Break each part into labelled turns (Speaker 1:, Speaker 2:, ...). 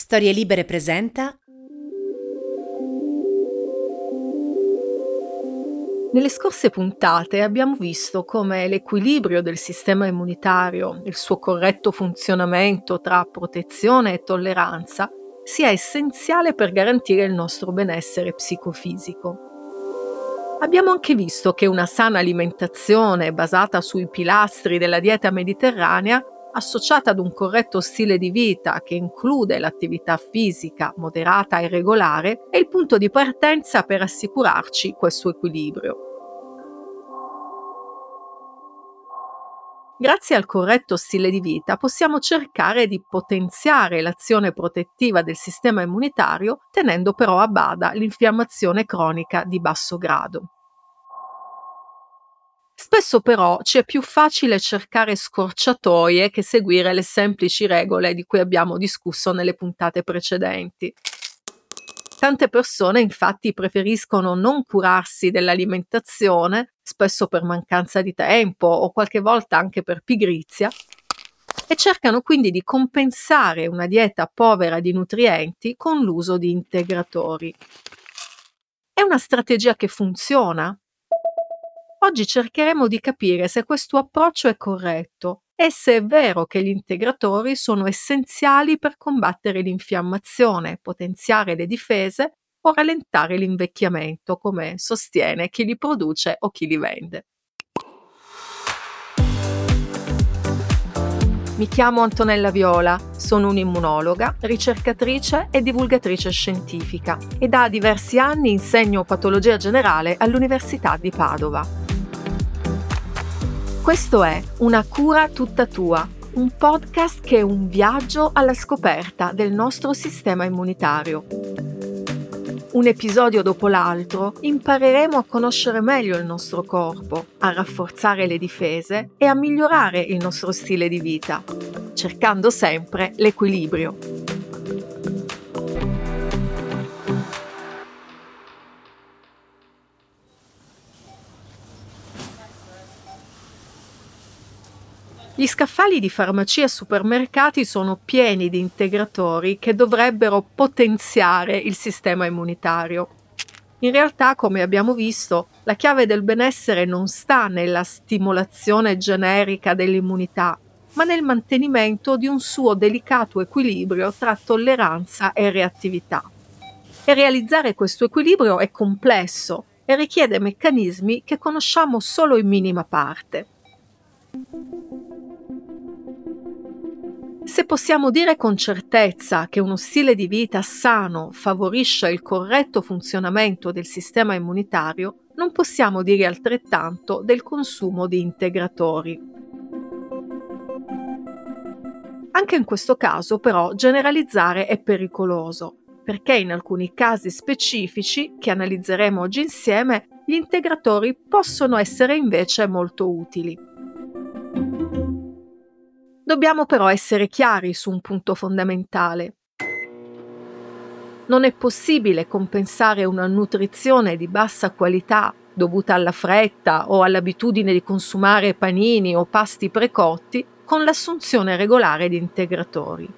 Speaker 1: Storie Libere presenta
Speaker 2: Nelle scorse puntate abbiamo visto come l'equilibrio del sistema immunitario, il suo corretto funzionamento tra protezione e tolleranza, sia essenziale per garantire il nostro benessere psicofisico. Abbiamo anche visto che una sana alimentazione basata sui pilastri della dieta mediterranea associata ad un corretto stile di vita che include l'attività fisica moderata e regolare, è il punto di partenza per assicurarci questo equilibrio. Grazie al corretto stile di vita possiamo cercare di potenziare l'azione protettiva del sistema immunitario tenendo però a bada l'infiammazione cronica di basso grado. Spesso però ci è più facile cercare scorciatoie che seguire le semplici regole di cui abbiamo discusso nelle puntate precedenti. Tante persone infatti preferiscono non curarsi dell'alimentazione, spesso per mancanza di tempo o qualche volta anche per pigrizia, e cercano quindi di compensare una dieta povera di nutrienti con l'uso di integratori. È una strategia che funziona? Oggi cercheremo di capire se questo approccio è corretto e se è vero che gli integratori sono essenziali per combattere l'infiammazione, potenziare le difese o rallentare l'invecchiamento, come sostiene chi li produce o chi li vende. Mi chiamo Antonella Viola, sono un'immunologa, ricercatrice e divulgatrice scientifica e da diversi anni insegno patologia generale all'Università di Padova. Questo è Una cura tutta tua, un podcast che è un viaggio alla scoperta del nostro sistema immunitario. Un episodio dopo l'altro impareremo a conoscere meglio il nostro corpo, a rafforzare le difese e a migliorare il nostro stile di vita, cercando sempre l'equilibrio. Gli scaffali di farmacia e supermercati sono pieni di integratori che dovrebbero potenziare il sistema immunitario. In realtà, come abbiamo visto, la chiave del benessere non sta nella stimolazione generica dell'immunità, ma nel mantenimento di un suo delicato equilibrio tra tolleranza e reattività. E realizzare questo equilibrio è complesso e richiede meccanismi che conosciamo solo in minima parte. Se possiamo dire con certezza che uno stile di vita sano favorisce il corretto funzionamento del sistema immunitario, non possiamo dire altrettanto del consumo di integratori. Anche in questo caso però generalizzare è pericoloso, perché in alcuni casi specifici, che analizzeremo oggi insieme, gli integratori possono essere invece molto utili. Dobbiamo però essere chiari su un punto fondamentale. Non è possibile compensare una nutrizione di bassa qualità dovuta alla fretta o all'abitudine di consumare panini o pasti precotti con l'assunzione regolare di integratori.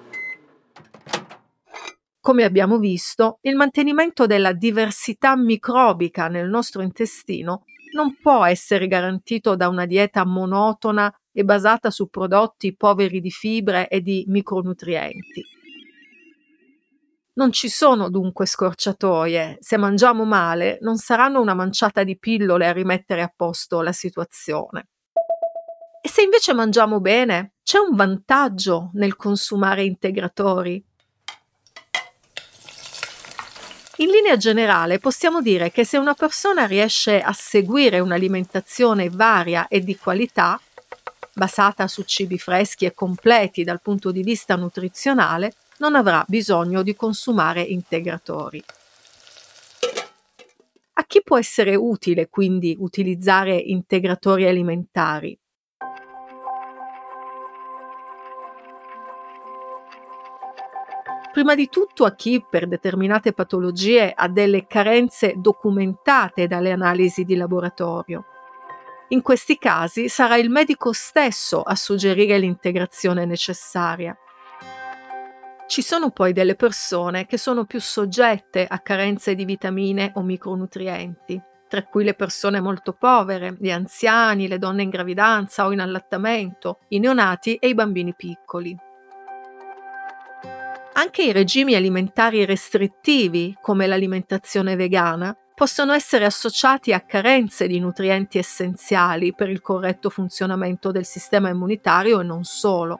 Speaker 2: Come abbiamo visto, il mantenimento della diversità microbica nel nostro intestino non può essere garantito da una dieta monotona e basata su prodotti poveri di fibre e di micronutrienti. Non ci sono dunque scorciatoie, se mangiamo male non saranno una manciata di pillole a rimettere a posto la situazione. E se invece mangiamo bene, c'è un vantaggio nel consumare integratori. In linea generale possiamo dire che se una persona riesce a seguire un'alimentazione varia e di qualità, basata su cibi freschi e completi dal punto di vista nutrizionale, non avrà bisogno di consumare integratori. A chi può essere utile quindi utilizzare integratori alimentari? Prima di tutto a chi per determinate patologie ha delle carenze documentate dalle analisi di laboratorio. In questi casi sarà il medico stesso a suggerire l'integrazione necessaria. Ci sono poi delle persone che sono più soggette a carenze di vitamine o micronutrienti, tra cui le persone molto povere, gli anziani, le donne in gravidanza o in allattamento, i neonati e i bambini piccoli. Anche i regimi alimentari restrittivi, come l'alimentazione vegana, possono essere associati a carenze di nutrienti essenziali per il corretto funzionamento del sistema immunitario e non solo.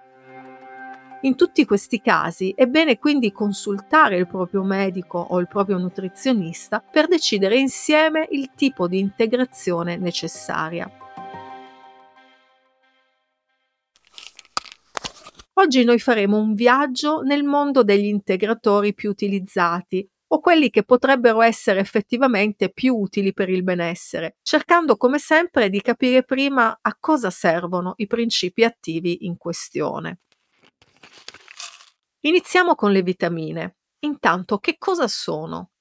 Speaker 2: In tutti questi casi è bene quindi consultare il proprio medico o il proprio nutrizionista per decidere insieme il tipo di integrazione necessaria. Oggi noi faremo un viaggio nel mondo degli integratori più utilizzati o quelli che potrebbero essere effettivamente più utili per il benessere, cercando come sempre di capire prima a cosa servono i principi attivi in questione. Iniziamo con le vitamine. Intanto, che cosa sono?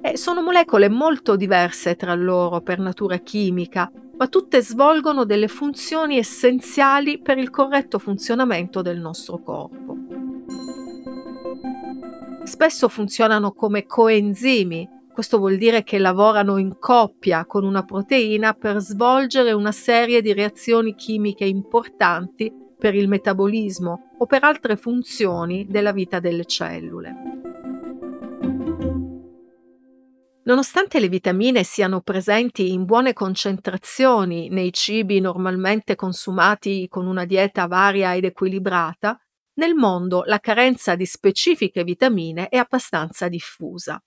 Speaker 2: Eh, sono molecole molto diverse tra loro per natura chimica, ma tutte svolgono delle funzioni essenziali per il corretto funzionamento del nostro corpo. Spesso funzionano come coenzimi, questo vuol dire che lavorano in coppia con una proteina per svolgere una serie di reazioni chimiche importanti per il metabolismo o per altre funzioni della vita delle cellule. Nonostante le vitamine siano presenti in buone concentrazioni nei cibi normalmente consumati con una dieta varia ed equilibrata, nel mondo la carenza di specifiche vitamine è abbastanza diffusa.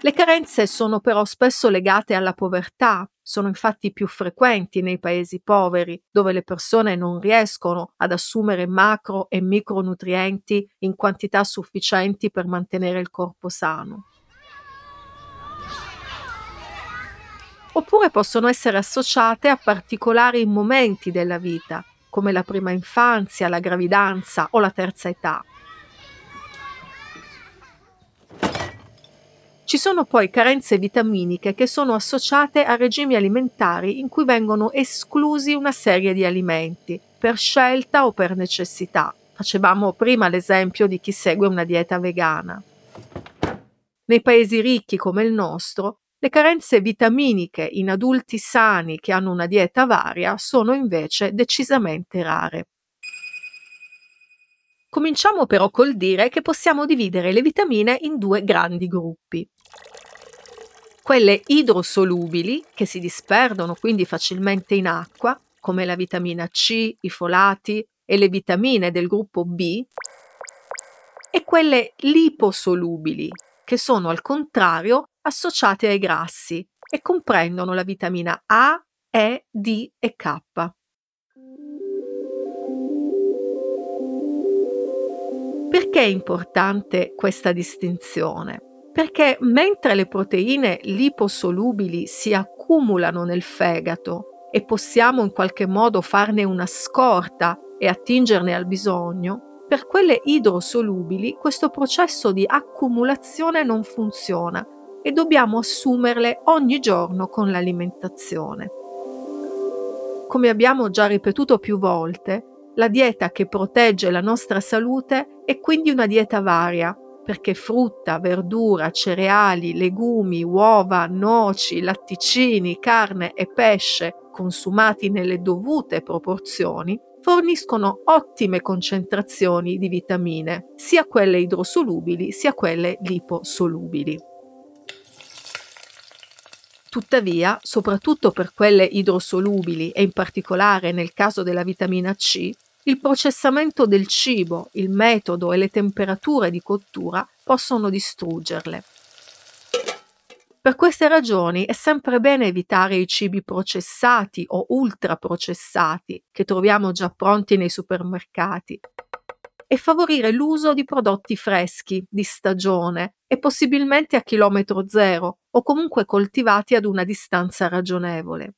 Speaker 2: Le carenze sono però spesso legate alla povertà, sono infatti più frequenti nei paesi poveri, dove le persone non riescono ad assumere macro e micronutrienti in quantità sufficienti per mantenere il corpo sano. Oppure possono essere associate a particolari momenti della vita, come la prima infanzia, la gravidanza o la terza età. Ci sono poi carenze vitaminiche che sono associate a regimi alimentari in cui vengono esclusi una serie di alimenti, per scelta o per necessità. Facevamo prima l'esempio di chi segue una dieta vegana. Nei paesi ricchi come il nostro, le carenze vitaminiche in adulti sani che hanno una dieta varia sono invece decisamente rare. Cominciamo però col dire che possiamo dividere le vitamine in due grandi gruppi quelle idrosolubili che si disperdono quindi facilmente in acqua, come la vitamina C, i folati e le vitamine del gruppo B, e quelle liposolubili, che sono al contrario associate ai grassi e comprendono la vitamina A, E, D e K. Perché è importante questa distinzione? Perché mentre le proteine liposolubili si accumulano nel fegato e possiamo in qualche modo farne una scorta e attingerne al bisogno, per quelle idrosolubili questo processo di accumulazione non funziona e dobbiamo assumerle ogni giorno con l'alimentazione. Come abbiamo già ripetuto più volte, la dieta che protegge la nostra salute è quindi una dieta varia, perché frutta, verdura, cereali, legumi, uova, noci, latticini, carne e pesce consumati nelle dovute proporzioni forniscono ottime concentrazioni di vitamine, sia quelle idrosolubili sia quelle liposolubili. Tuttavia, soprattutto per quelle idrosolubili e in particolare nel caso della vitamina C, il processamento del cibo, il metodo e le temperature di cottura possono distruggerle. Per queste ragioni è sempre bene evitare i cibi processati o ultraprocessati che troviamo già pronti nei supermercati. e favorire l'uso di prodotti freschi, di stagione e possibilmente a chilometro zero o comunque coltivati ad una distanza ragionevole.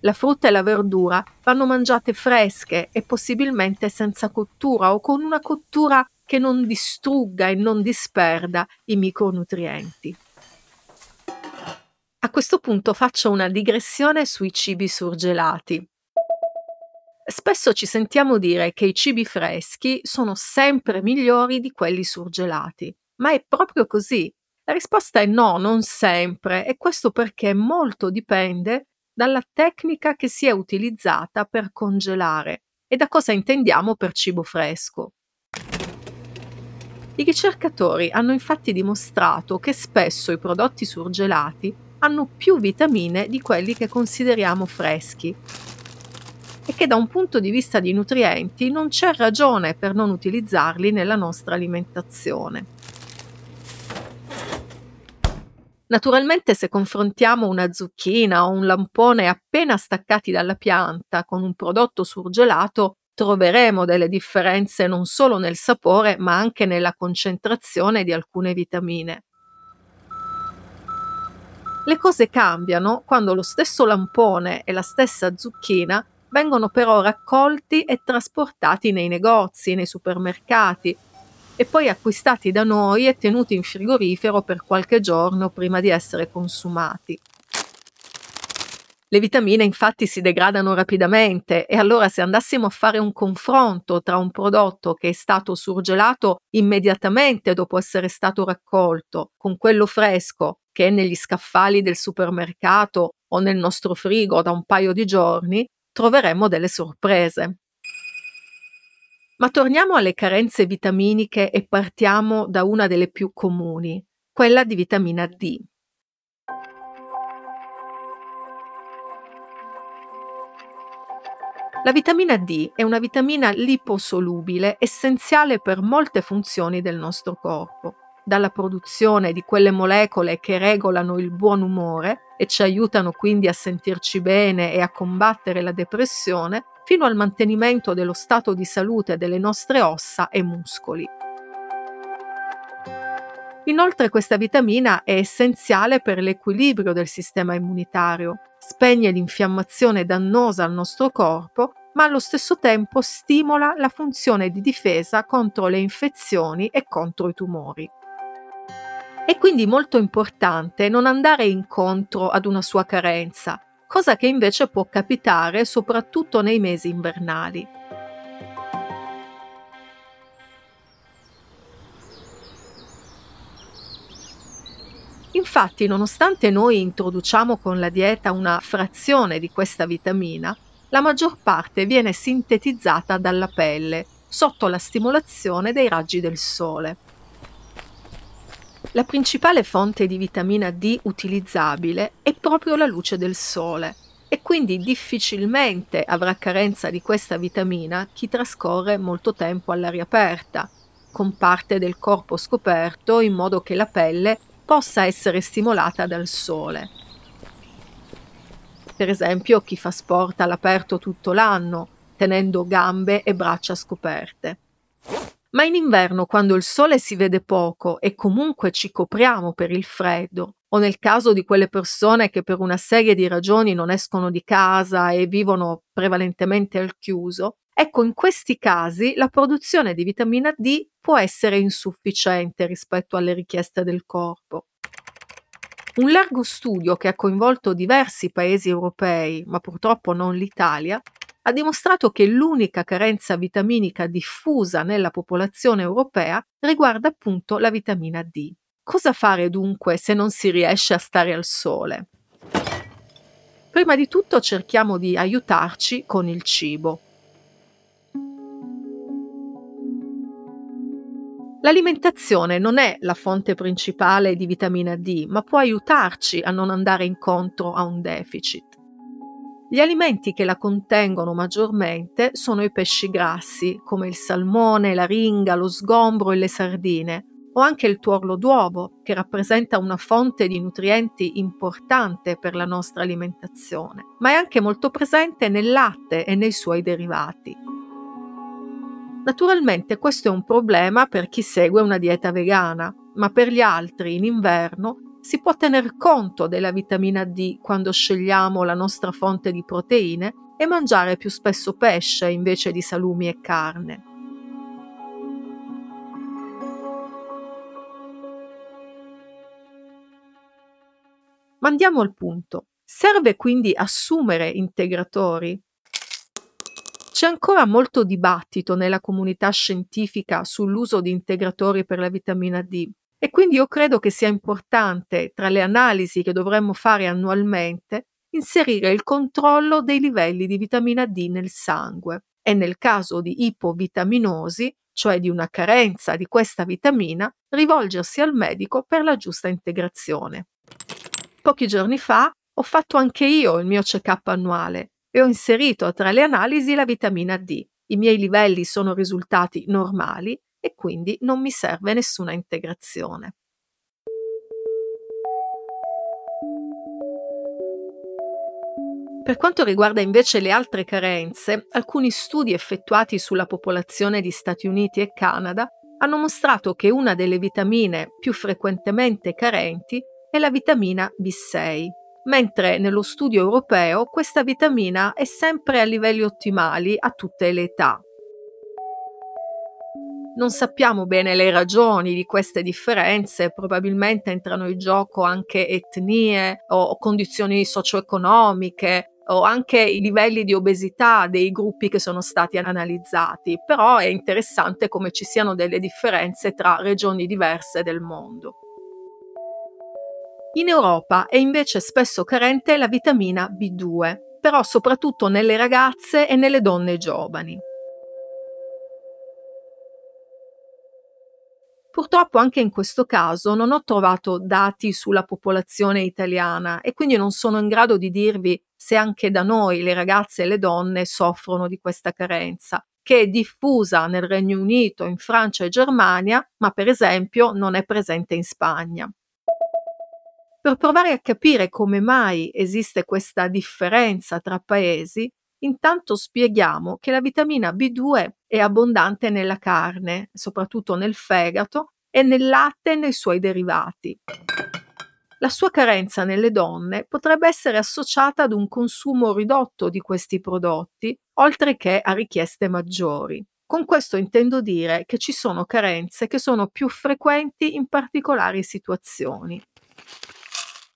Speaker 2: La frutta e la verdura vanno mangiate fresche e possibilmente senza cottura o con una cottura che non distrugga e non disperda i micronutrienti. A questo punto faccio una digressione sui cibi surgelati. Spesso ci sentiamo dire che i cibi freschi sono sempre migliori di quelli surgelati, ma è proprio così. La risposta è no, non sempre, e questo perché molto dipende dalla tecnica che si è utilizzata per congelare e da cosa intendiamo per cibo fresco. I ricercatori hanno infatti dimostrato che spesso i prodotti surgelati hanno più vitamine di quelli che consideriamo freschi e che da un punto di vista di nutrienti non c'è ragione per non utilizzarli nella nostra alimentazione. Naturalmente se confrontiamo una zucchina o un lampone appena staccati dalla pianta con un prodotto surgelato, troveremo delle differenze non solo nel sapore ma anche nella concentrazione di alcune vitamine. Le cose cambiano quando lo stesso lampone e la stessa zucchina vengono però raccolti e trasportati nei negozi, nei supermercati e poi acquistati da noi e tenuti in frigorifero per qualche giorno prima di essere consumati. Le vitamine infatti si degradano rapidamente e allora se andassimo a fare un confronto tra un prodotto che è stato surgelato immediatamente dopo essere stato raccolto con quello fresco che è negli scaffali del supermercato o nel nostro frigo da un paio di giorni, troveremmo delle sorprese. Ma torniamo alle carenze vitaminiche e partiamo da una delle più comuni, quella di vitamina D. La vitamina D è una vitamina liposolubile essenziale per molte funzioni del nostro corpo, dalla produzione di quelle molecole che regolano il buon umore e ci aiutano quindi a sentirci bene e a combattere la depressione, fino al mantenimento dello stato di salute delle nostre ossa e muscoli. Inoltre questa vitamina è essenziale per l'equilibrio del sistema immunitario, spegne l'infiammazione dannosa al nostro corpo, ma allo stesso tempo stimola la funzione di difesa contro le infezioni e contro i tumori. È quindi molto importante non andare incontro ad una sua carenza, cosa che invece può capitare soprattutto nei mesi invernali. Infatti, nonostante noi introduciamo con la dieta una frazione di questa vitamina, la maggior parte viene sintetizzata dalla pelle sotto la stimolazione dei raggi del sole. La principale fonte di vitamina D utilizzabile è proprio la luce del sole e quindi difficilmente avrà carenza di questa vitamina chi trascorre molto tempo all'aria aperta, con parte del corpo scoperto in modo che la pelle possa essere stimolata dal sole. Per esempio chi fa sport all'aperto tutto l'anno, tenendo gambe e braccia scoperte. Ma in inverno, quando il sole si vede poco e comunque ci copriamo per il freddo, o nel caso di quelle persone che per una serie di ragioni non escono di casa e vivono prevalentemente al chiuso, ecco in questi casi la produzione di vitamina D può essere insufficiente rispetto alle richieste del corpo. Un largo studio che ha coinvolto diversi paesi europei, ma purtroppo non l'Italia, ha dimostrato che l'unica carenza vitaminica diffusa nella popolazione europea riguarda appunto la vitamina D. Cosa fare dunque se non si riesce a stare al sole? Prima di tutto cerchiamo di aiutarci con il cibo. L'alimentazione non è la fonte principale di vitamina D, ma può aiutarci a non andare incontro a un deficit. Gli alimenti che la contengono maggiormente sono i pesci grassi, come il salmone, la ringa, lo sgombro e le sardine, o anche il tuorlo d'uovo, che rappresenta una fonte di nutrienti importante per la nostra alimentazione, ma è anche molto presente nel latte e nei suoi derivati. Naturalmente questo è un problema per chi segue una dieta vegana, ma per gli altri in inverno si può tener conto della vitamina D quando scegliamo la nostra fonte di proteine e mangiare più spesso pesce invece di salumi e carne. Ma andiamo al punto. Serve quindi assumere integratori? C'è ancora molto dibattito nella comunità scientifica sull'uso di integratori per la vitamina D e quindi io credo che sia importante, tra le analisi che dovremmo fare annualmente, inserire il controllo dei livelli di vitamina D nel sangue e nel caso di ipovitaminosi, cioè di una carenza di questa vitamina, rivolgersi al medico per la giusta integrazione. Pochi giorni fa ho fatto anche io il mio check-up annuale e ho inserito tra le analisi la vitamina D. I miei livelli sono risultati normali e quindi non mi serve nessuna integrazione. Per quanto riguarda invece le altre carenze, alcuni studi effettuati sulla popolazione di Stati Uniti e Canada hanno mostrato che una delle vitamine più frequentemente carenti è la vitamina B6, mentre nello studio europeo questa vitamina è sempre a livelli ottimali a tutte le età. Non sappiamo bene le ragioni di queste differenze, probabilmente entrano in gioco anche etnie o condizioni socio-economiche o anche i livelli di obesità dei gruppi che sono stati analizzati, però è interessante come ci siano delle differenze tra regioni diverse del mondo. In Europa è invece spesso carente la vitamina B2, però soprattutto nelle ragazze e nelle donne giovani. Purtroppo anche in questo caso non ho trovato dati sulla popolazione italiana e quindi non sono in grado di dirvi se anche da noi le ragazze e le donne soffrono di questa carenza, che è diffusa nel Regno Unito, in Francia e Germania, ma per esempio non è presente in Spagna. Per provare a capire come mai esiste questa differenza tra paesi, intanto spieghiamo che la vitamina B2 è abbondante nella carne, soprattutto nel fegato, e nel latte e nei suoi derivati. La sua carenza nelle donne potrebbe essere associata ad un consumo ridotto di questi prodotti, oltre che a richieste maggiori. Con questo intendo dire che ci sono carenze che sono più frequenti in particolari situazioni.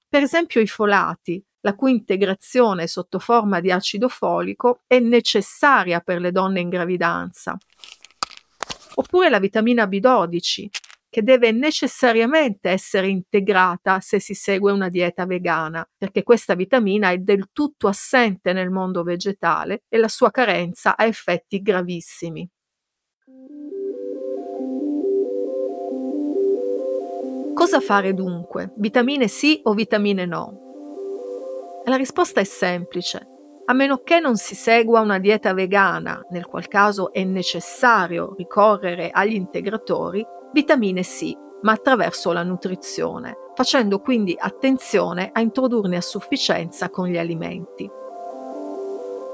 Speaker 2: Per esempio i folati, la cui integrazione sotto forma di acido folico è necessaria per le donne in gravidanza. Oppure la vitamina B12, che deve necessariamente essere integrata se si segue una dieta vegana, perché questa vitamina è del tutto assente nel mondo vegetale e la sua carenza ha effetti gravissimi. Cosa fare dunque? Vitamine sì o vitamine no? La risposta è semplice. A meno che non si segua una dieta vegana, nel qual caso è necessario ricorrere agli integratori, vitamine sì, ma attraverso la nutrizione, facendo quindi attenzione a introdurne a sufficienza con gli alimenti.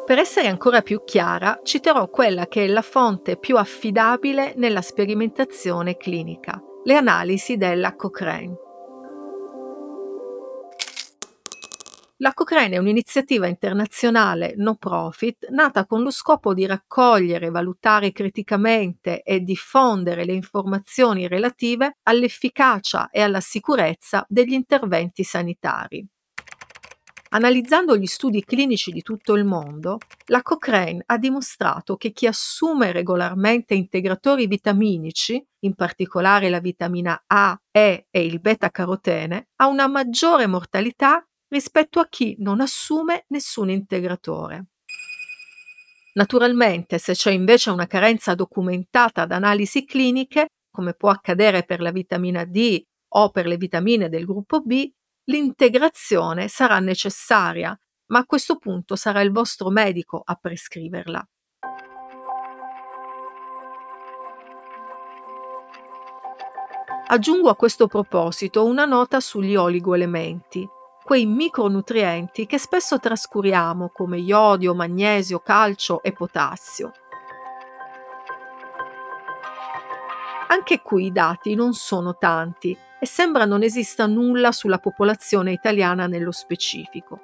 Speaker 2: Per essere ancora più chiara, citerò quella che è la fonte più affidabile nella sperimentazione clinica, le analisi della Cochrane. La Cochrane è un'iniziativa internazionale no profit nata con lo scopo di raccogliere, valutare criticamente e diffondere le informazioni relative all'efficacia e alla sicurezza degli interventi sanitari. Analizzando gli studi clinici di tutto il mondo, la Cochrane ha dimostrato che chi assume regolarmente integratori vitaminici, in particolare la vitamina A, E e il beta-carotene, ha una maggiore mortalità rispetto a chi non assume nessun integratore. Naturalmente, se c'è invece una carenza documentata da analisi cliniche, come può accadere per la vitamina D o per le vitamine del gruppo B, l'integrazione sarà necessaria, ma a questo punto sarà il vostro medico a prescriverla. Aggiungo a questo proposito una nota sugli oligoelementi, quei micronutrienti che spesso trascuriamo come iodio, magnesio, calcio e potassio. Anche qui i dati non sono tanti e sembra non esista nulla sulla popolazione italiana nello specifico.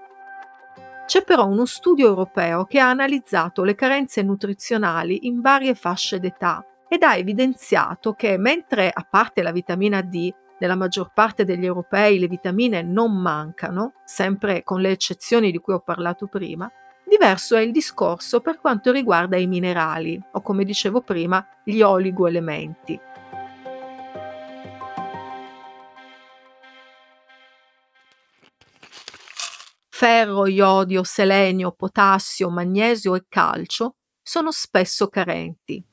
Speaker 2: C'è però uno studio europeo che ha analizzato le carenze nutrizionali in varie fasce d'età ed ha evidenziato che mentre a parte la vitamina D nella maggior parte degli europei le vitamine non mancano, sempre con le eccezioni di cui ho parlato prima, diverso è il discorso per quanto riguarda i minerali, o come dicevo prima, gli oligoelementi. Ferro, iodio, selenio, potassio, magnesio e calcio sono spesso carenti.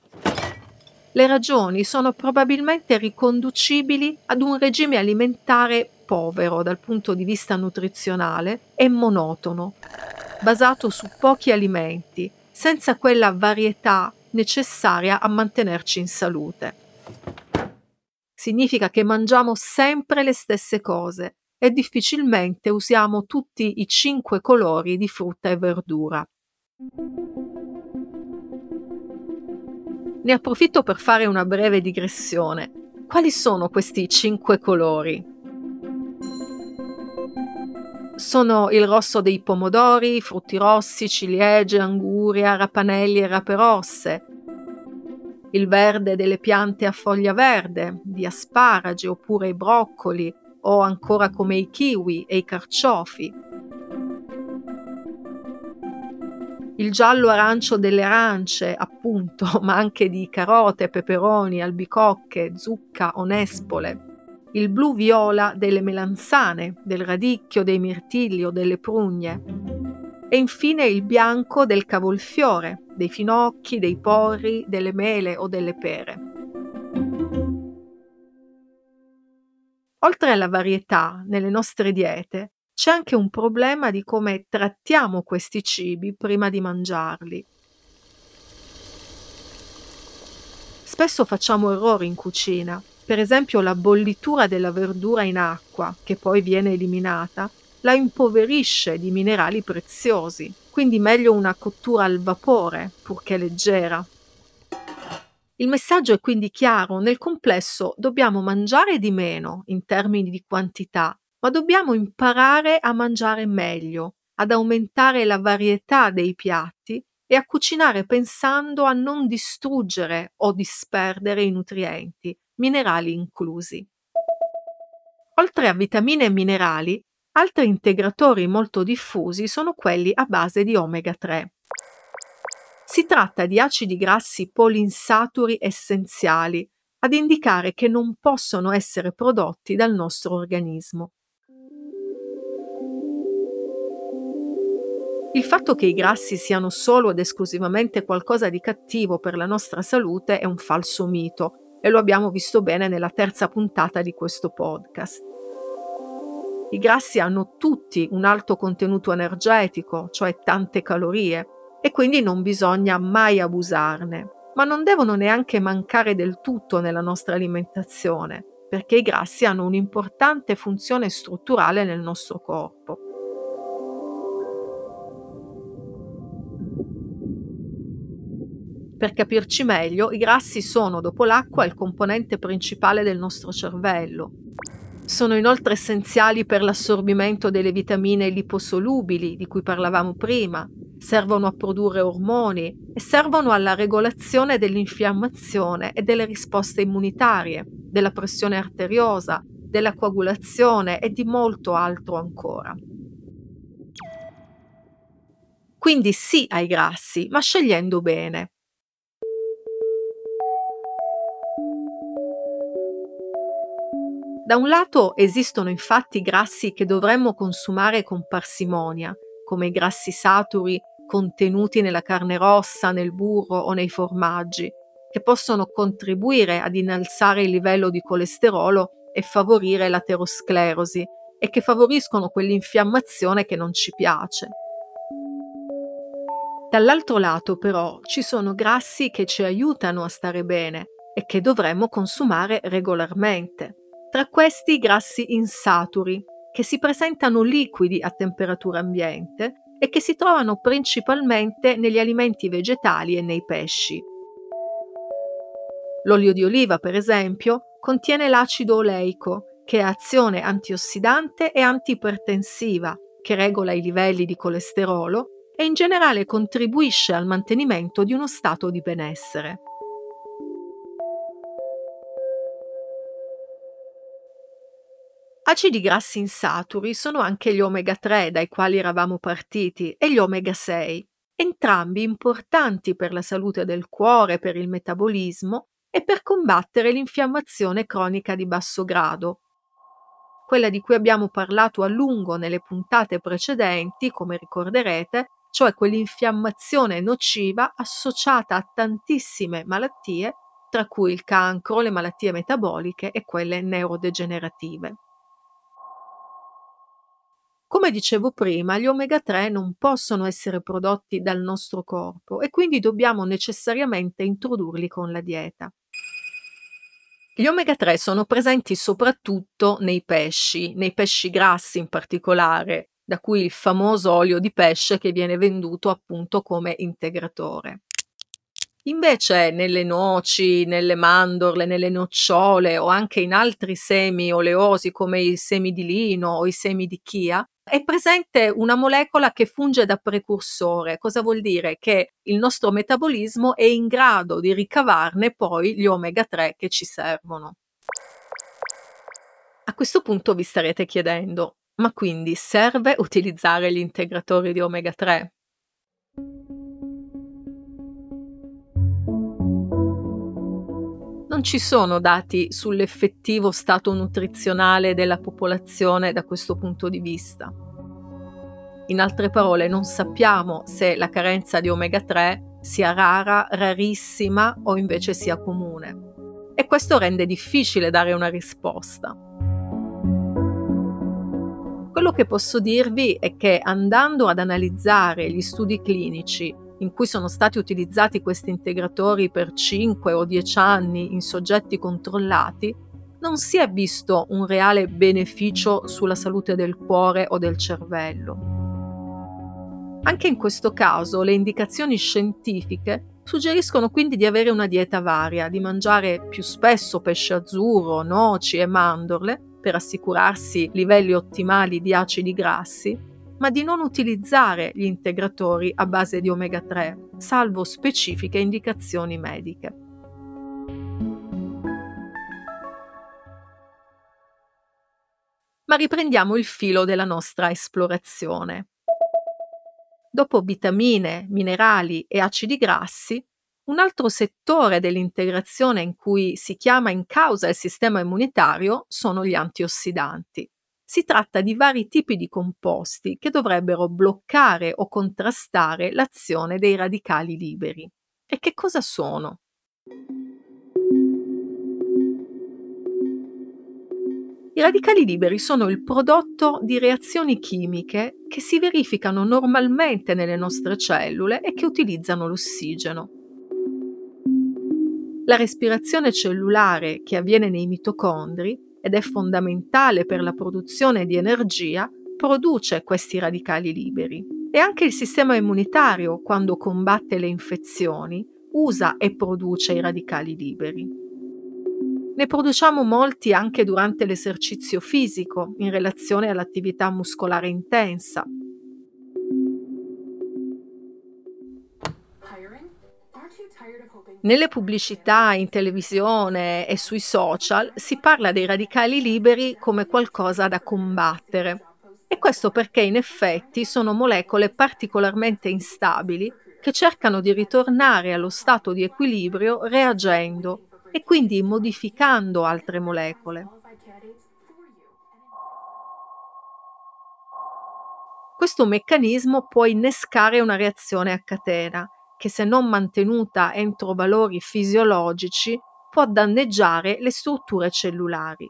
Speaker 2: Le ragioni sono probabilmente riconducibili ad un regime alimentare povero dal punto di vista nutrizionale e monotono, basato su pochi alimenti, senza quella varietà necessaria a mantenerci in salute. Significa che mangiamo sempre le stesse cose e difficilmente usiamo tutti i cinque colori di frutta e verdura. Ne approfitto per fare una breve digressione. Quali sono questi cinque colori? Sono il rosso dei pomodori, frutti rossi, ciliegie, anguria, rapanelli e rape rosse, il verde delle piante a foglia verde, di asparagi oppure i broccoli, o ancora come i kiwi e i carciofi, il giallo-arancio delle arance, appunto, ma anche di carote, peperoni, albicocche, zucca o nespole, il blu-viola delle melanzane, del radicchio, dei mirtilli o delle prugne, e infine il bianco del cavolfiore, dei finocchi, dei porri, delle mele o delle pere. Oltre alla varietà nelle nostre diete, c'è anche un problema di come trattiamo questi cibi prima di mangiarli. Spesso facciamo errori in cucina, per esempio la bollitura della verdura in acqua, che poi viene eliminata, la impoverisce di minerali preziosi, quindi meglio una cottura al vapore, purché leggera. Il messaggio è quindi chiaro, nel complesso dobbiamo mangiare di meno in termini di quantità ma dobbiamo imparare a mangiare meglio, ad aumentare la varietà dei piatti e a cucinare pensando a non distruggere o disperdere i nutrienti, minerali inclusi. Oltre a vitamine e minerali, altri integratori molto diffusi sono quelli a base di omega 3. Si tratta di acidi grassi polinsaturi essenziali, ad indicare che non possono essere prodotti dal nostro organismo. Il fatto che i grassi siano solo ed esclusivamente qualcosa di cattivo per la nostra salute è un falso mito e lo abbiamo visto bene nella terza puntata di questo podcast. I grassi hanno tutti un alto contenuto energetico, cioè tante calorie, e quindi non bisogna mai abusarne, ma non devono neanche mancare del tutto nella nostra alimentazione, perché i grassi hanno un'importante funzione strutturale nel nostro corpo. Per capirci meglio, i grassi sono, dopo l'acqua, il componente principale del nostro cervello. Sono inoltre essenziali per l'assorbimento delle vitamine liposolubili di cui parlavamo prima, servono a produrre ormoni e servono alla regolazione dell'infiammazione e delle risposte immunitarie, della pressione arteriosa, della coagulazione e di molto altro ancora. Quindi sì ai grassi, ma scegliendo bene. Da un lato esistono infatti grassi che dovremmo consumare con parsimonia, come i grassi saturi contenuti nella carne rossa, nel burro o nei formaggi, che possono contribuire ad innalzare il livello di colesterolo e favorire l'aterosclerosi e che favoriscono quell'infiammazione che non ci piace. Dall'altro lato però ci sono grassi che ci aiutano a stare bene e che dovremmo consumare regolarmente. Tra questi i grassi insaturi, che si presentano liquidi a temperatura ambiente e che si trovano principalmente negli alimenti vegetali e nei pesci. L'olio di oliva, per esempio, contiene l'acido oleico, che ha azione antiossidante e antipertensiva, che regola i livelli di colesterolo e in generale contribuisce al mantenimento di uno stato di benessere. Acidi grassi insaturi sono anche gli omega 3 dai quali eravamo partiti e gli omega 6, entrambi importanti per la salute del cuore, per il metabolismo e per combattere l'infiammazione cronica di basso grado, quella di cui abbiamo parlato a lungo nelle puntate precedenti, come ricorderete, cioè quell'infiammazione nociva associata a tantissime malattie, tra cui il cancro, le malattie metaboliche e quelle neurodegenerative. Come dicevo prima, gli omega 3 non possono essere prodotti dal nostro corpo e quindi dobbiamo necessariamente introdurli con la dieta. Gli omega 3 sono presenti soprattutto nei pesci, nei pesci grassi in particolare, da cui il famoso olio di pesce che viene venduto appunto come integratore. Invece nelle noci, nelle mandorle, nelle nocciole o anche in altri semi oleosi come i semi di lino o i semi di chia, è presente una molecola che funge da precursore. Cosa vuol dire? Che il nostro metabolismo è in grado di ricavarne poi gli omega 3 che ci servono. A questo punto vi starete chiedendo, ma quindi serve utilizzare gli integratori di omega 3? Non ci sono dati sull'effettivo stato nutrizionale della popolazione da questo punto di vista. In altre parole, non sappiamo se la carenza di omega 3 sia rara, rarissima o invece sia comune. E questo rende difficile dare una risposta. Quello che posso dirvi è che andando ad analizzare gli studi clinici in cui sono stati utilizzati questi integratori per 5 o 10 anni in soggetti controllati, non si è visto un reale beneficio sulla salute del cuore o del cervello. Anche in questo caso le indicazioni scientifiche suggeriscono quindi di avere una dieta varia, di mangiare più spesso pesce azzurro, noci e mandorle per assicurarsi livelli ottimali di acidi grassi ma di non utilizzare gli integratori a base di omega 3, salvo specifiche indicazioni mediche. Ma riprendiamo il filo della nostra esplorazione. Dopo vitamine, minerali e acidi grassi, un altro settore dell'integrazione in cui si chiama in causa il sistema immunitario sono gli antiossidanti. Si tratta di vari tipi di composti che dovrebbero bloccare o contrastare l'azione dei radicali liberi. E che cosa sono? I radicali liberi sono il prodotto di reazioni chimiche che si verificano normalmente nelle nostre cellule e che utilizzano l'ossigeno. La respirazione cellulare che avviene nei mitocondri ed è fondamentale per la produzione di energia, produce questi radicali liberi. E anche il sistema immunitario, quando combatte le infezioni, usa e produce i radicali liberi. Ne produciamo molti anche durante l'esercizio fisico, in relazione all'attività muscolare intensa, Nelle pubblicità in televisione e sui social si parla dei radicali liberi come qualcosa da combattere. E questo perché in effetti sono molecole particolarmente instabili che cercano di ritornare allo stato di equilibrio reagendo e quindi modificando altre molecole. Questo meccanismo può innescare una reazione a catena che se non mantenuta entro valori fisiologici può danneggiare le strutture cellulari.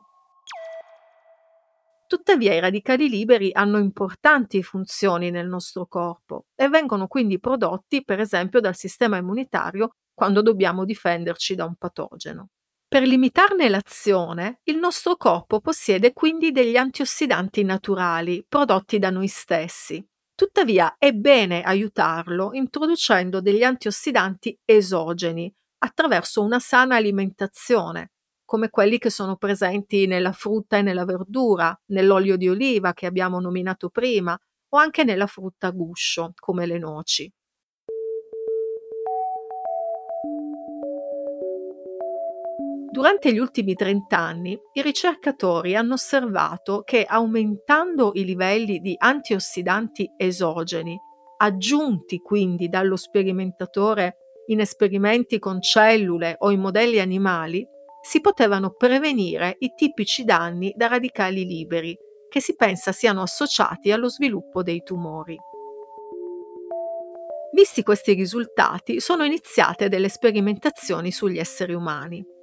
Speaker 2: Tuttavia i radicali liberi hanno importanti funzioni nel nostro corpo e vengono quindi prodotti per esempio dal sistema immunitario quando dobbiamo difenderci da un patogeno. Per limitarne l'azione, il nostro corpo possiede quindi degli antiossidanti naturali prodotti da noi stessi, Tuttavia è bene aiutarlo introducendo degli antiossidanti esogeni, attraverso una sana alimentazione, come quelli che sono presenti nella frutta e nella verdura, nell'olio di oliva che abbiamo nominato prima, o anche nella frutta a guscio, come le noci. Durante gli ultimi 30 anni i ricercatori hanno osservato che aumentando i livelli di antiossidanti esogeni, aggiunti quindi dallo sperimentatore in esperimenti con cellule o in modelli animali, si potevano prevenire i tipici danni da radicali liberi, che si pensa siano associati allo sviluppo dei tumori. Visti questi risultati, sono iniziate delle sperimentazioni sugli esseri umani.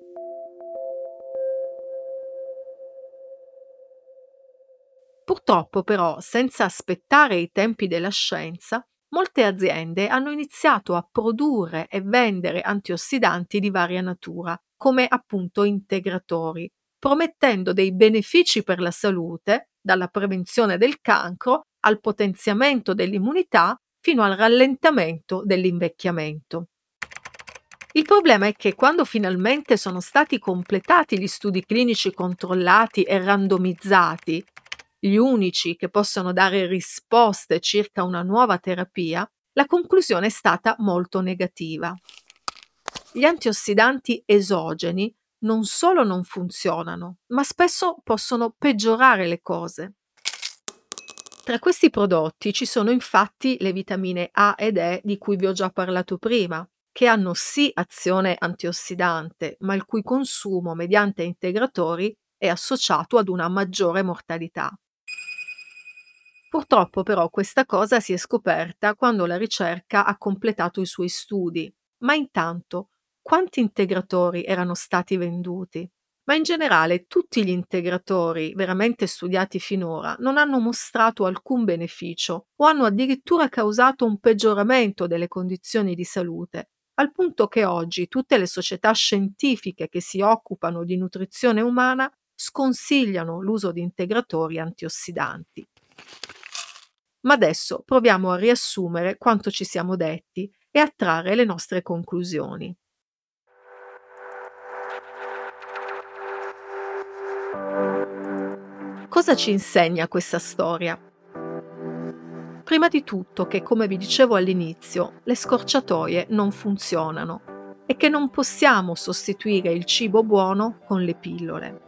Speaker 2: Purtroppo però, senza aspettare i tempi della scienza, molte aziende hanno iniziato a produrre e vendere antiossidanti di varia natura, come appunto integratori, promettendo dei benefici per la salute, dalla prevenzione del cancro al potenziamento dell'immunità fino al rallentamento dell'invecchiamento. Il problema è che quando finalmente sono stati completati gli studi clinici controllati e randomizzati gli unici che possono dare risposte circa una nuova terapia, la conclusione è stata molto negativa. Gli antiossidanti esogeni non solo non funzionano, ma spesso possono peggiorare le cose. Tra questi prodotti ci sono infatti le vitamine A ed E di cui vi ho già parlato prima, che hanno sì azione antiossidante, ma il cui consumo mediante integratori è associato ad una maggiore mortalità. Purtroppo però questa cosa si è scoperta quando la ricerca ha completato i suoi studi. Ma intanto, quanti integratori erano stati venduti? Ma in generale tutti gli integratori veramente studiati finora non hanno mostrato alcun beneficio o hanno addirittura causato un peggioramento delle condizioni di salute, al punto che oggi tutte le società scientifiche che si occupano di nutrizione umana sconsigliano l'uso di integratori antiossidanti. Ma adesso proviamo a riassumere quanto ci siamo detti e a trarre le nostre conclusioni. Cosa ci insegna questa storia? Prima di tutto che, come vi dicevo all'inizio, le scorciatoie non funzionano e che non possiamo sostituire il cibo buono con le pillole.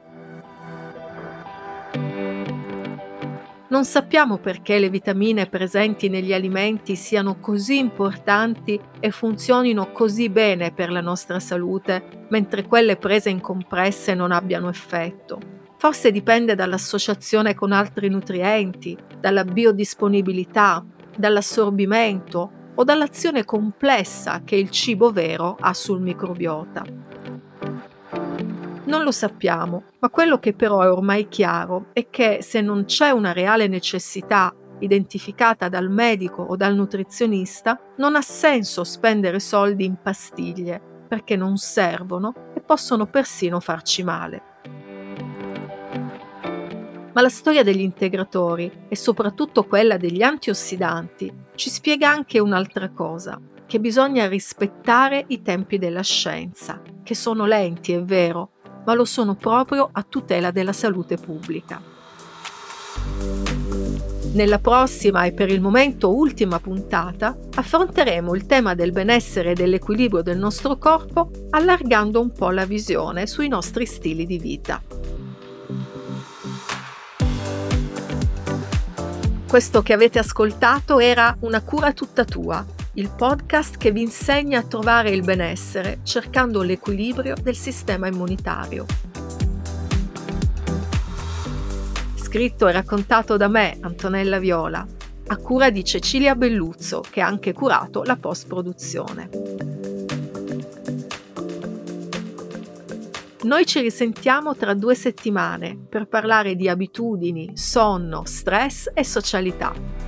Speaker 2: Non sappiamo perché le vitamine presenti negli alimenti siano così importanti e funzionino così bene per la nostra salute, mentre quelle prese in compresse non abbiano effetto. Forse dipende dall'associazione con altri nutrienti, dalla biodisponibilità, dall'assorbimento o dall'azione complessa che il cibo vero ha sul microbiota. Non lo sappiamo, ma quello che però è ormai chiaro è che se non c'è una reale necessità identificata dal medico o dal nutrizionista, non ha senso spendere soldi in pastiglie, perché non servono e possono persino farci male. Ma la storia degli integratori e soprattutto quella degli antiossidanti ci spiega anche un'altra cosa, che bisogna rispettare i tempi della scienza, che sono lenti, è vero, ma lo sono proprio a tutela della salute pubblica. Nella prossima e per il momento ultima puntata affronteremo il tema del benessere e dell'equilibrio del nostro corpo allargando un po' la visione sui nostri stili di vita. Questo che avete ascoltato era Una cura tutta tua il podcast che vi insegna a trovare il benessere cercando l'equilibrio del sistema immunitario. Scritto e raccontato da me, Antonella Viola, a cura di Cecilia Belluzzo, che ha anche curato la post-produzione. Noi ci risentiamo tra due settimane per parlare di abitudini, sonno, stress e socialità.